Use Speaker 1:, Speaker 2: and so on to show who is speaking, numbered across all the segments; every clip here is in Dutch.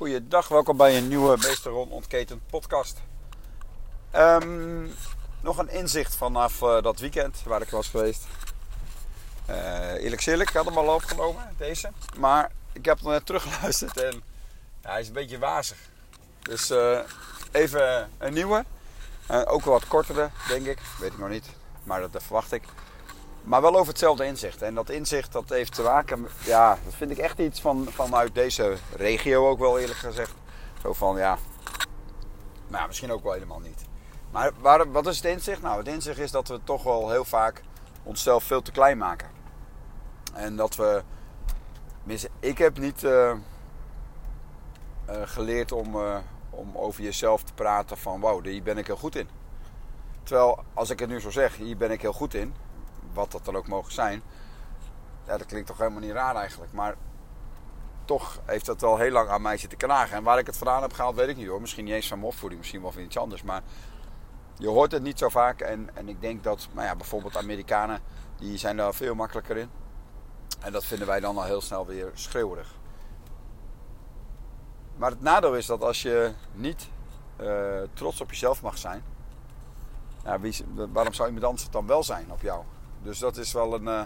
Speaker 1: Goeiedag, welkom bij een nieuwe Meester Ron Ontketend podcast. Ehm, nog een inzicht vanaf uh, dat weekend waar ik was geweest. Uh, eerlijk ik had hem al opgenomen, deze. Maar ik heb hem net teruggeluisterd en ja, hij is een beetje wazig. Dus uh, even een nieuwe. ook wat kortere, denk ik. Weet ik nog niet, maar dat verwacht ik. Maar wel over hetzelfde inzicht. En dat inzicht dat heeft te maken, ja, dat vind ik echt iets van, vanuit deze regio ook wel eerlijk gezegd. Zo van ja, nou misschien ook wel helemaal niet. Maar waar, wat is het inzicht? Nou, het inzicht is dat we toch wel heel vaak onszelf veel te klein maken. En dat we, ik heb niet uh, uh, geleerd om, uh, om over jezelf te praten van wow, hier ben ik heel goed in. Terwijl als ik het nu zo zeg, hier ben ik heel goed in, wat dat dan ook mogen zijn. Ja, dat klinkt toch helemaal niet raar eigenlijk. Maar toch heeft dat wel heel lang aan mij zitten knagen. En waar ik het vandaan heb gehaald, weet ik niet hoor. Misschien niet eens van opvoeding, misschien wel van iets anders. Maar je hoort het niet zo vaak. En, en ik denk dat nou ja, bijvoorbeeld Amerikanen, die zijn daar veel makkelijker in. En dat vinden wij dan al heel snel weer schreeuwerig. Maar het nadeel is dat als je niet uh, trots op jezelf mag zijn, wie, waarom zou iemand anders het dan wel zijn op jou? Dus dat is wel een, uh,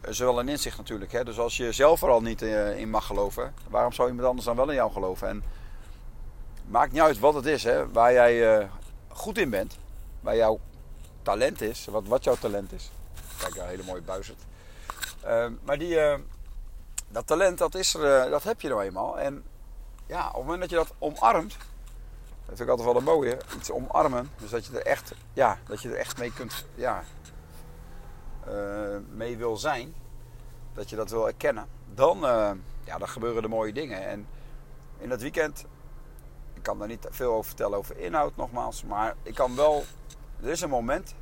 Speaker 1: is wel een inzicht natuurlijk. Hè? Dus als je zelf er al niet uh, in mag geloven, waarom zou iemand anders dan wel in jou geloven? En maakt niet uit wat het is, hè? waar jij uh, goed in bent, waar jouw talent is, wat, wat jouw talent is. Kijk, een hele mooie buizerd. maar die, dat talent, dat, is er, dat heb je nou eenmaal. En ja, op het moment dat je dat omarmt, vind ik altijd wel een mooie. Iets omarmen. Dus dat je er echt, ja, dat je er echt mee kunt, ja, uh, mee wil zijn. Dat je dat wil erkennen. Dan, uh, ja, dan gebeuren er mooie dingen. En in dat weekend, ik kan daar niet veel over vertellen over inhoud nogmaals. Maar ik kan wel, er is een moment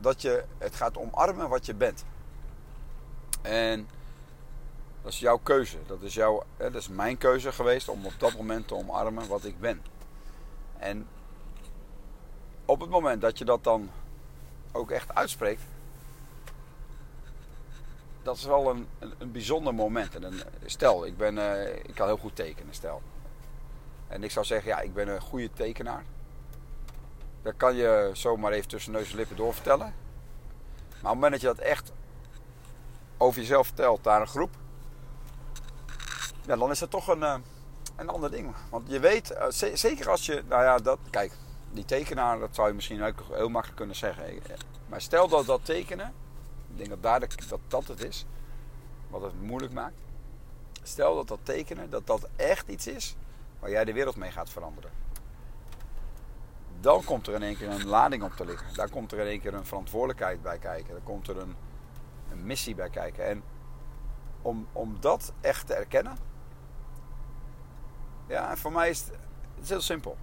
Speaker 1: dat je het gaat omarmen wat je bent. En dat is jouw keuze. Dat is, jouw, dat is mijn keuze geweest om op dat moment te omarmen wat ik ben. En op het moment dat je dat dan ook echt uitspreekt, dat is wel een, een, bijzonder moment. En stel, ik, ben, uh, ik kan heel goed tekenen, stel. En ik zou zeggen, ja, ik ben een goede tekenaar. Dat kan je zomaar even tussen neus en lippen doorvertellen. Maar op het moment dat je dat echt over jezelf vertelt naar een groep, ja, dan is dat toch een, uh, een ander ding. Want je weet, uh, zeker als je, nou ja, dat, kijk, die tekenaar, dat zou je misschien ook heel makkelijk kunnen zeggen. Maar stel dat dat tekenen, ik denk dat daar dat, dat het is, wat het moeilijk maakt. Stel dat dat tekenen, dat dat echt iets is waar jij de wereld mee gaat veranderen. Dan komt er in één keer een lading op te liggen. Daar komt er in één keer een verantwoordelijkheid bij kijken. Dan komt er een, een missie bij kijken. En om, om dat echt te erkennen, ja, voor mij is het, heel simpel.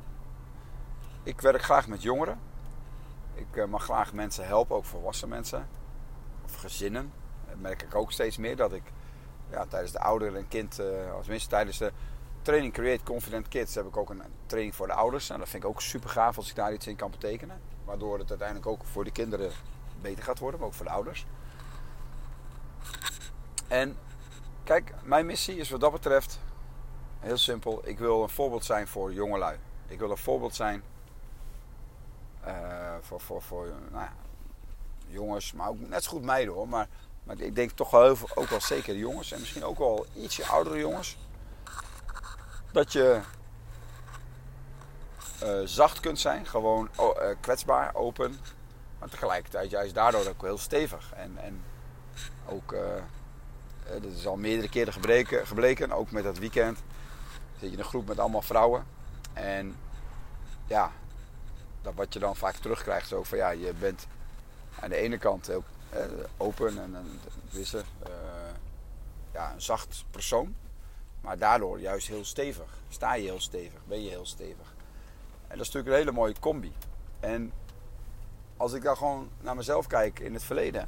Speaker 1: Ik werk graag met jongeren. Ik uh, mag graag mensen helpen, ook volwassen mensen. Of gezinnen. Dat merk ik ook steeds meer dat ik ja, tijdens de ouder en kind, als tenminste tijdens de training Create Confident Kids, heb ik ook een training voor de ouders. En dat vind ik ook super gaaf als ik daar iets in kan betekenen. Waardoor het uiteindelijk ook voor de kinderen beter gaat worden, maar ook voor de ouders. En kijk, mijn missie is wat dat betreft Heel simpel. Ik wil een voorbeeld zijn voor jongelui. Ik wil een voorbeeld zijn uh, voor, voor, voor nou ja, jongens, maar ook net zo goed meiden hoor. Maar, maar ik denk toch wel ook wel zeker de jongens en misschien ook wel ietsje oudere jongens. Dat je uh, zacht kunt zijn, gewoon oh, uh, kwetsbaar, open. Maar tegelijkertijd juist daardoor ook heel stevig. En, en ook, dat is al meerdere keren gebleken, gebleken, ook met dat weekend zit je in een groep met allemaal vrouwen. En ja, dat wat je dan vaak terugkrijgt ook van ja, je bent aan de ene kant eh, open en een, wisse, uh, ja, een zacht persoon. Maar daardoor juist heel stevig. Sta je heel stevig, ben je heel stevig. En dat is natuurlijk een hele mooie combi. En als ik dan gewoon naar mezelf kijk in het verleden,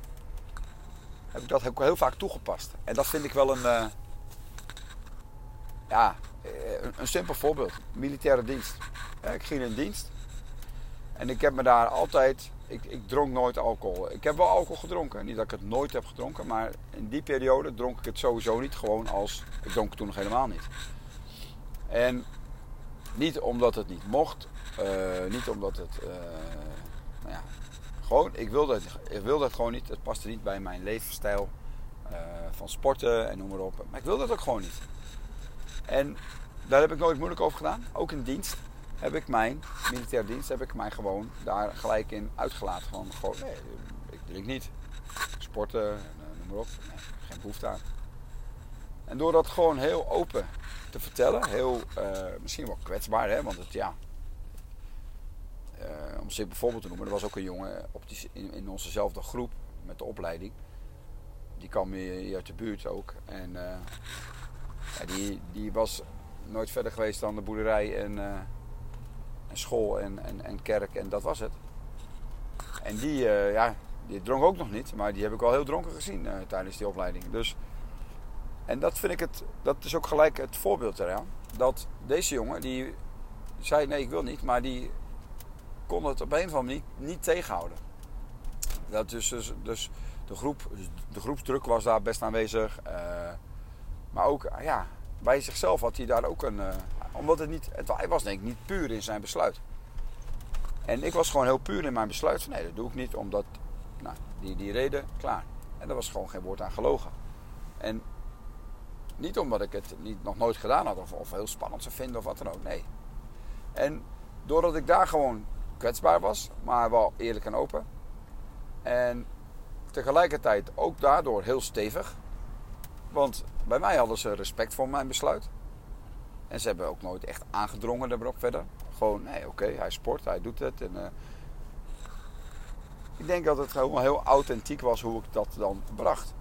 Speaker 1: heb ik dat ook heel vaak toegepast. En dat vind ik wel een, uh, ja, eh, een, een simpel voorbeeld. Militaire dienst. ik ging in dienst. En ik heb me daar altijd... Ik, ik dronk nooit alcohol. Ik heb wel alcohol gedronken. Niet dat ik het nooit heb gedronken. Maar in die periode dronk ik het sowieso niet. Gewoon als... Ik dronk toen nog helemaal niet. En niet omdat het niet mocht, uh, niet omdat het, nou ja, gewoon, ik wilde, het, ik wilde het gewoon niet. Het paste niet bij mijn levensstijl van sporten en noem maar op. Maar ik wilde het ook gewoon niet. En daar heb ik nooit moeilijk over gedaan. Ook in dienst heb ik mijn, militair dienst, heb ik mij gewoon daar gelijk in uitgelaten. Gewoon, gewoon nee, ik drink niet. Sporten, en, noem maar op. Nee, geen behoefte aan. En door dat gewoon heel open te vertellen, heel uh, misschien wel kwetsbaar, hè, want het ja. Uh, om zich bijvoorbeeld te noemen, er was ook een jongen op die, in, onzezelfde groep met de opleiding. Die kwam hier uit de buurt ook. En die, die was nooit verder geweest dan de boerderij en, en school en, en, en, kerk en dat was het. En die, ja, die dronk ook nog niet, maar die heb ik wel heel dronken gezien tijdens die opleiding. Dus en dat vind ik het, dat is ook gelijk het voorbeeld eraan. Dat deze jongen, die zei nee ik wil niet, maar die kon het op een of andere manier niet tegenhouden. Dat dus, dus, dus de, groep, de groepsdruk was daar best aanwezig. Maar ook ja, bij zichzelf had hij daar ook een. Uh, omdat het niet. Het, hij was denk ik niet puur in zijn besluit. En ik was gewoon heel puur in mijn besluit van nee, dat doe ik niet, omdat. Nou, die, die reden, klaar. En er was gewoon geen woord aan gelogen. En niet omdat ik het niet, nog nooit gedaan had of, of heel spannend zou vinden of wat dan ook. Nee. En doordat ik daar gewoon kwetsbaar was, maar wel eerlijk en open. En tegelijkertijd ook daardoor heel stevig. Want bij mij hadden ze respect voor mijn besluit. En ze hebben ook nooit echt aangedrongen erop verder. Gewoon, nee, oké, hij sport, hij doet het. En, uh, ik denk dat het gewoon heel authentiek was hoe ik dat dan bracht.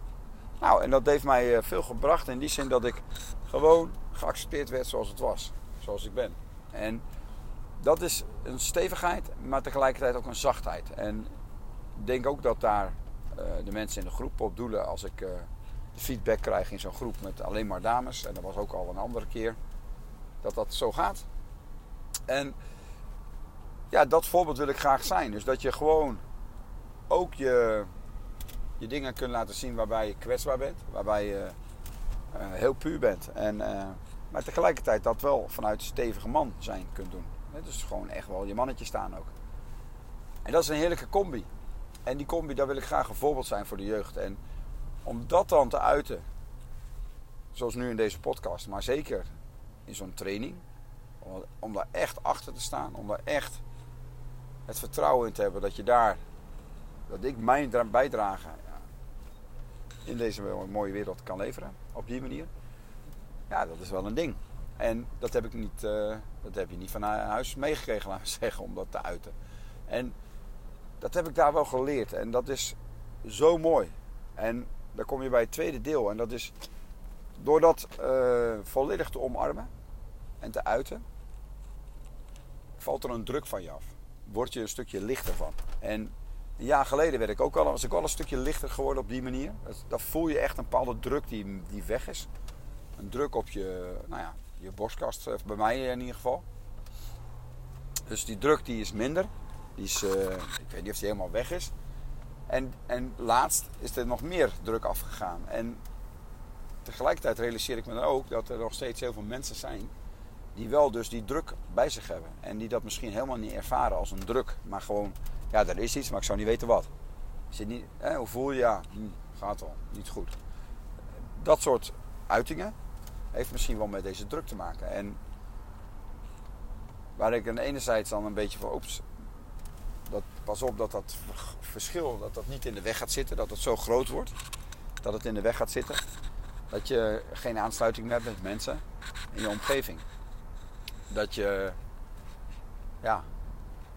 Speaker 1: Nou, en dat heeft mij eh, veel gebracht in die zin dat ik gewoon geaccepteerd werd zoals het was. Zoals ik ben. En dat is een stevigheid, maar tegelijkertijd ook een zachtheid. En ik denk ook dat daar uh, de mensen in de groep op doelen als ik feedback krijg in zo'n groep met alleen maar dames. En dat was ook al een andere keer. Dat dat zo gaat. En ja, dat voorbeeld wil ik graag zijn. Dus dat je gewoon ook je je dingen kunt laten zien waarbij je kwetsbaar bent, waarbij je uh, heel puur bent. En, uh, maar tegelijkertijd dat wel vanuit stevige man zijn kunt doen. Dus gewoon echt wel je mannetje staan ook. En dat is een heerlijke combi. En die combi, daar wil ik graag een voorbeeld zijn voor de jeugd. En om dat dan te uiten, zoals nu in deze podcast, maar zeker in zo'n training, om, om daar echt achter te staan, om daar echt het vertrouwen in te hebben dat je daar, dat ik mijn bijdrage in deze mooie wereld kan leveren. Op die manier. Ja, dat is wel een ding. En dat heb ik niet, uh, dat heb je niet van huis meegekregen, laten we zeggen, om dat te uiten. En dat heb ik daar wel geleerd. En dat is zo mooi. En dan kom je bij het tweede deel. En dat is door dat uh, volledig te omarmen en te uiten, valt er een druk van je af. Word je een stukje lichter van. En een jaar geleden werd ik ook al, was ik wel een stukje lichter geworden op die manier. Dan voel je echt een bepaalde druk die, die weg is. Een druk op je, nou ja, je borstkast, eh, bij mij in ieder geval. Dus die druk die is minder. Die is, uh, ik weet niet of die helemaal weg is. En, en laatst is er nog meer druk afgegaan. En tegelijkertijd realiseer ik me dan ook dat er nog steeds heel veel mensen zijn die wel dus die druk bij zich hebben. En die dat misschien helemaal niet ervaren als een druk, maar gewoon ja, er is iets, maar ik zou niet weten wat. Zit niet, hè, hoe voel je? Ja, hm, gaat wel, niet goed. Dat soort uitingen heeft misschien wel met deze druk te maken. En waar ik aan de enerzijds dan een beetje van, oeps, pas op dat dat verschil, dat dat niet in de weg gaat zitten, dat het zo groot wordt, dat het in de weg gaat zitten. Dat je geen aansluiting meer hebt met mensen in je omgeving. Dat je, ja,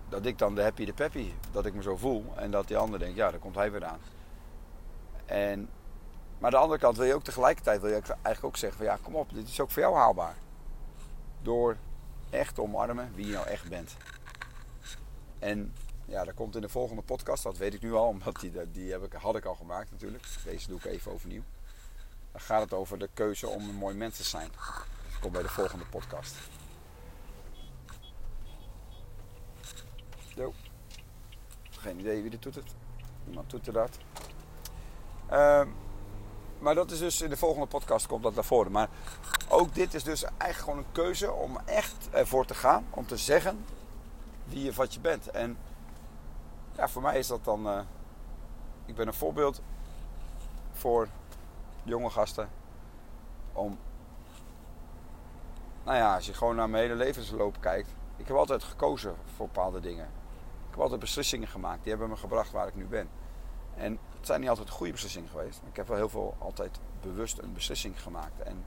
Speaker 1: dat ik dan de happy de peppy, dat ik me zo voel. En dat die ander denkt, ja, daar komt hij weer aan. En, maar de andere kant wil je ook tegelijkertijd wil je eigenlijk ook zeggen van ja, kom op, dit is ook voor jou haalbaar. Door echt te omarmen wie je nou echt bent. En ja, dat komt in de volgende podcast, dat weet ik nu al, omdat die, die heb ik, had ik al gemaakt natuurlijk. Deze doe ik even overnieuw. Dan gaat het over de keuze om een mooi mens te zijn. Dat komt bij de volgende podcast. Zo. Geen idee wie dit doet het. Iemand doet er dat. Uh, maar dat is dus in de volgende podcast komt dat naar voren. Maar ook dit is dus eigenlijk gewoon een keuze om echt ervoor te gaan. Om te zeggen wie je wat je bent. En ja, voor mij is dat dan... Uh, ik ben een voorbeeld voor jonge gasten. Om... Nou ja, als je gewoon naar mijn hele levensloop kijkt. Ik heb altijd gekozen voor bepaalde dingen. Ik heb altijd beslissingen gemaakt. Die hebben me gebracht waar ik nu ben. En het zijn niet altijd goede beslissingen geweest. Ik heb wel heel veel altijd bewust een beslissing gemaakt. En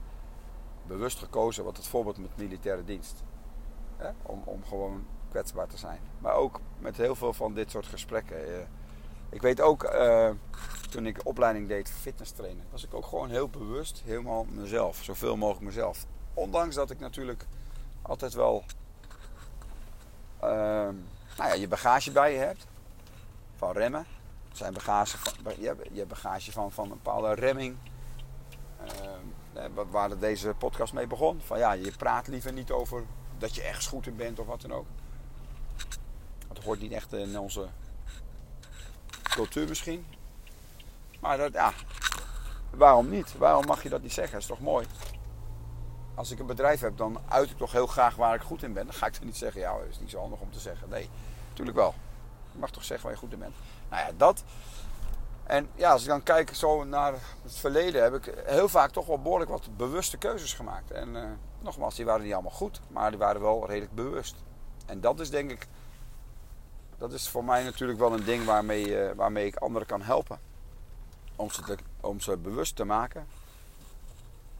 Speaker 1: bewust gekozen, wat het voorbeeld met militaire dienst. Om, om gewoon kwetsbaar te zijn. Maar ook met heel veel van dit soort gesprekken. Eh, ik weet ook, uh, toen ik opleiding deed fitness trainen, was ik ook gewoon heel bewust helemaal mezelf. Zoveel mogelijk mezelf. Ondanks dat ik natuurlijk altijd wel uh, nou ja, je bagage bij je hebt. Van remmen zijn bagage je, je bagage van, van een bepaalde remming. Uh, waar deze podcast mee begon. Van ja, je praat liever niet over dat je ergens goed in bent of wat dan ook. Dat hoort niet echt in onze cultuur misschien. Maar dat, ja, waarom niet? Waarom mag je dat niet zeggen? Dat is toch mooi? Als ik een bedrijf heb, dan uit ik toch heel graag waar ik goed in ben. Dan ga ik toch niet zeggen, ja, dat is niet zo handig om te zeggen. Nee, natuurlijk wel. Je mag toch zeggen waar je goed in bent. Nou ja, dat. En ja, als ik dan kijk zo naar het verleden, heb ik heel vaak toch wel behoorlijk wat bewuste keuzes gemaakt. En uh, nogmaals, die waren niet allemaal goed, maar die waren wel redelijk bewust. En dat is denk ik, dat is voor mij natuurlijk wel een ding waarmee, uh, waarmee ik anderen kan helpen. Om ze, te, om ze bewust te maken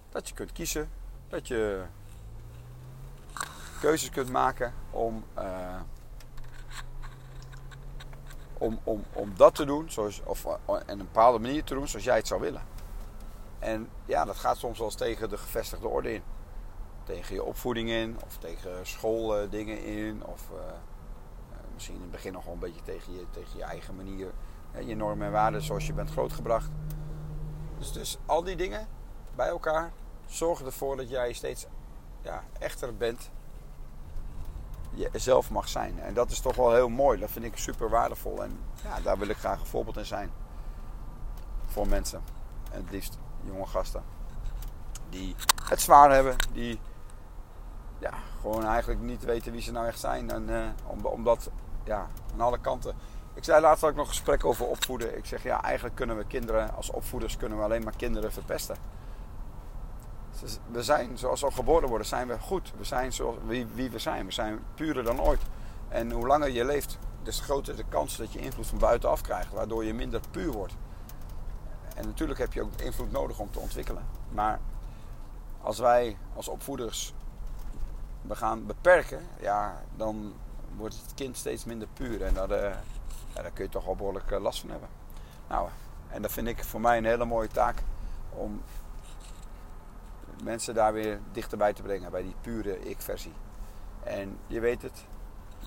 Speaker 1: dat je kunt kiezen, dat je keuzes kunt maken om. Uh, om, om, om dat te doen, zoals, of en eh, een bepaalde manier te doen zoals jij het zou willen. En ja, dat gaat soms wel eens tegen de gevestigde orde in. Tegen je opvoeding in, of tegen schooldingen in, of misschien in het begin nog wel een beetje tegen je, tegen je eigen manier, je normen en waarden zoals je bent grootgebracht. Dus, dus al die dingen bij elkaar zorgen ervoor dat jij steeds ja, echter bent jezelf mag zijn. En dat is toch wel heel mooi. Dat vind ik super waardevol. En ja, daar wil ik graag een voorbeeld in zijn. Voor mensen. En het liefst jonge gasten. Die het zwaar hebben. Die ja, gewoon eigenlijk niet weten wie ze nou echt zijn. En, uh, omdat, ja, aan alle kanten. Ik zei laatst ook nog een gesprek over opvoeden. Ik zeg ja, eigenlijk kunnen we kinderen, als opvoeders kunnen we alleen maar kinderen verpesten we zijn zoals we geboren worden, zijn we goed. We zijn zoals, wie, wie we zijn. We zijn purer dan ooit. En hoe langer je leeft, des groter de kans dat je invloed van buitenaf krijgt, waardoor je minder puur wordt. En natuurlijk heb je ook invloed nodig om te ontwikkelen. Maar als wij als opvoeders we gaan beperken, ja, dan wordt het kind steeds minder puur. En daar, uh, ja, kun je toch wel behoorlijk uh, last van hebben. Nou, en dat vind ik voor mij een hele mooie taak om mensen daar weer dichterbij te brengen bij die pure ik-versie. En je weet het,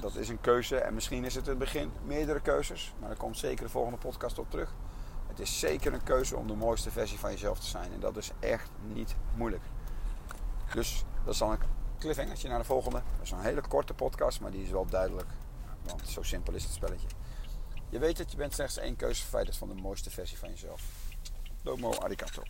Speaker 1: dat is een keuze. En misschien is het in het begin meerdere keuzes, maar daar komt zeker de volgende podcast op terug. Het is zeker een keuze om de mooiste versie van jezelf te zijn. En dat is echt niet moeilijk. Dus dat dan een cliffhangertje naar de volgende. Dat is een hele korte podcast, maar die is wel duidelijk. Want zo simpel is het spelletje. Je weet het, je bent slechts één keuze verwijderd van de mooiste versie van jezelf. Domo arigato.